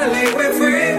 finally we're free.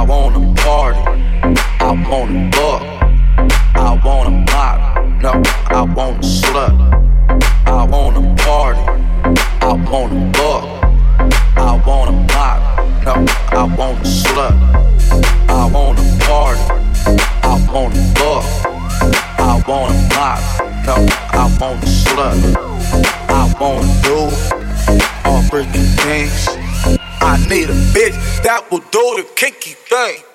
I wanna party. I wanna buck. I wanna pop. No, I wanna slut. I wanna party. I wanna buck. I wanna pop. No, I wanna slut. I wanna party. I wanna buck. I wanna pop. No, I wanna slut. I wanna do all freaking things need a bitch that will do the kinky thing.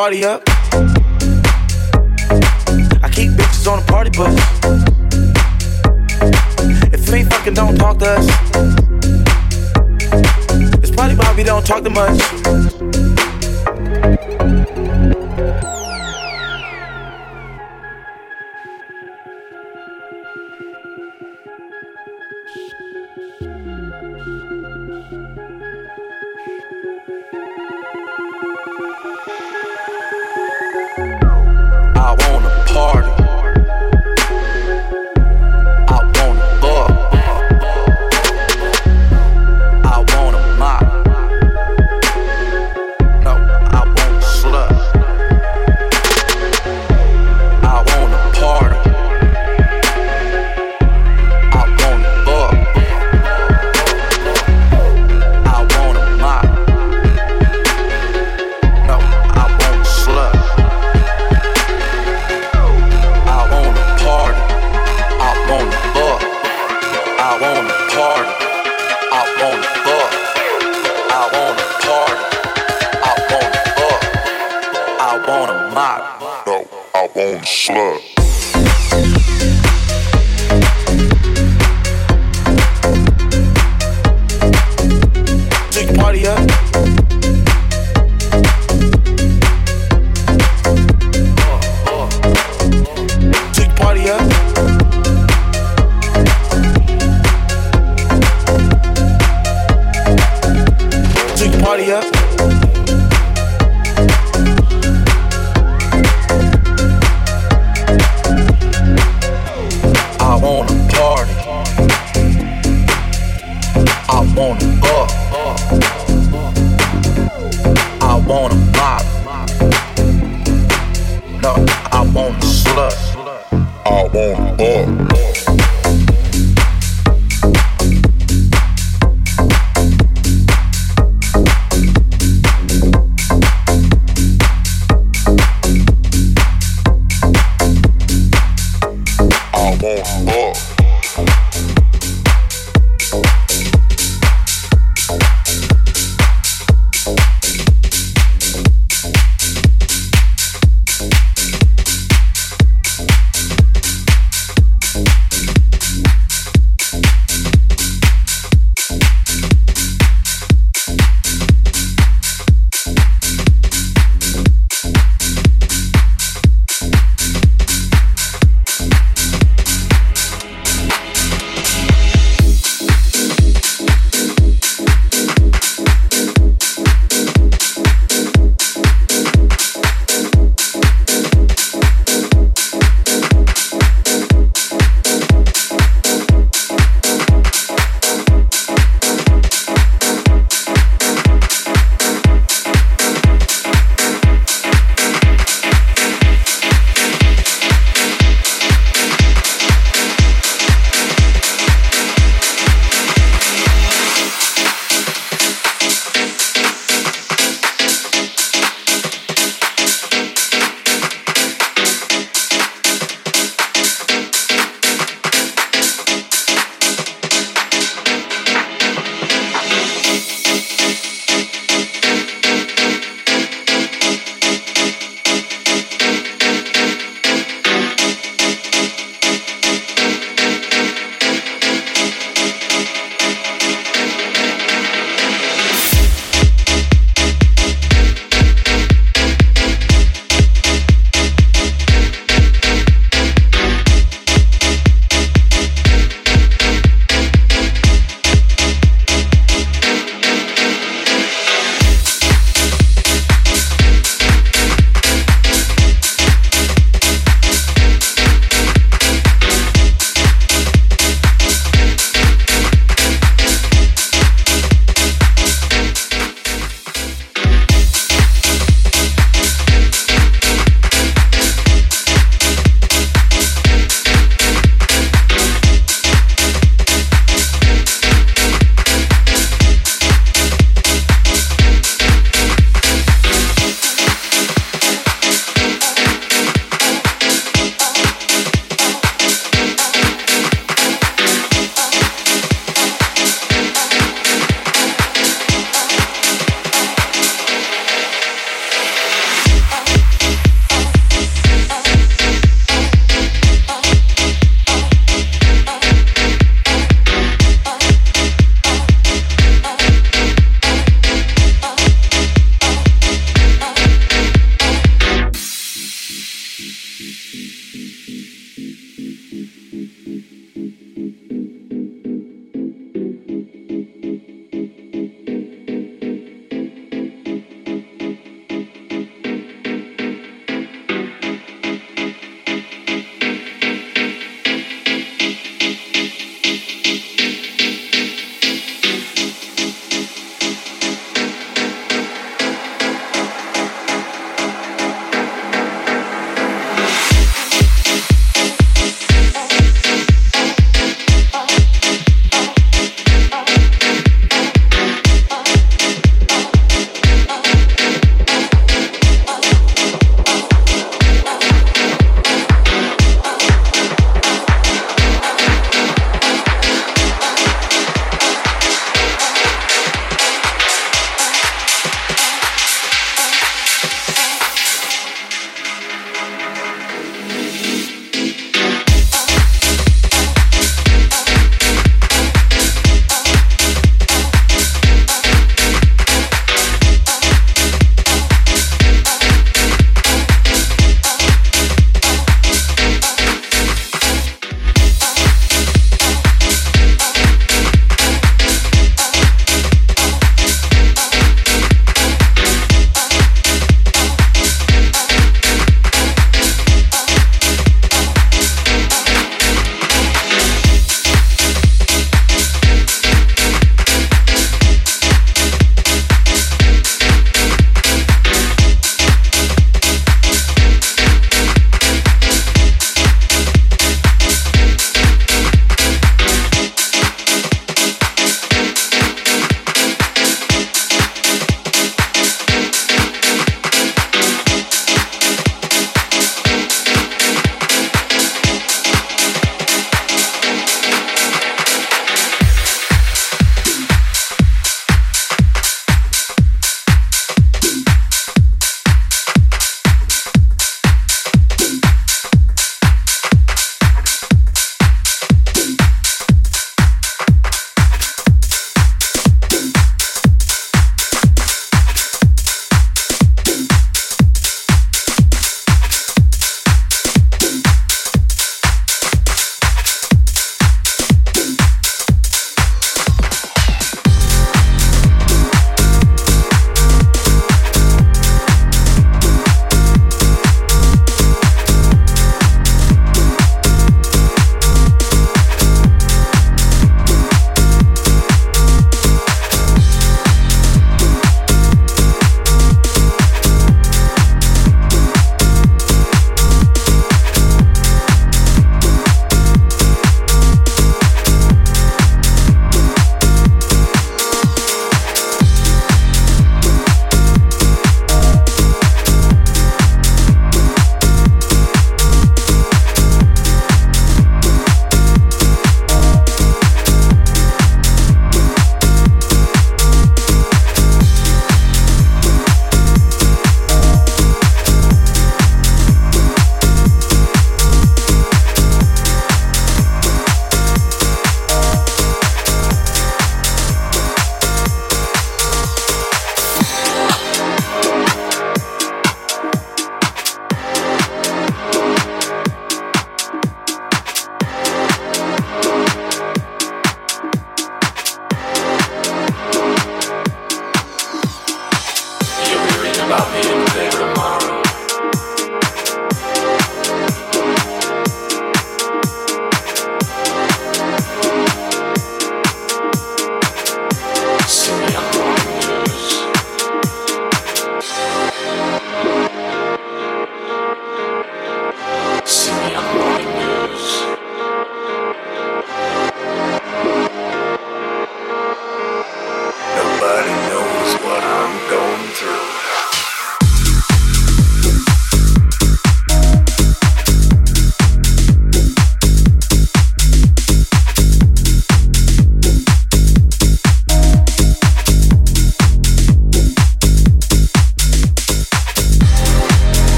Party up? I keep bitches on the party bus. If you ain't fucking, don't talk to us. It's probably why we don't talk too much.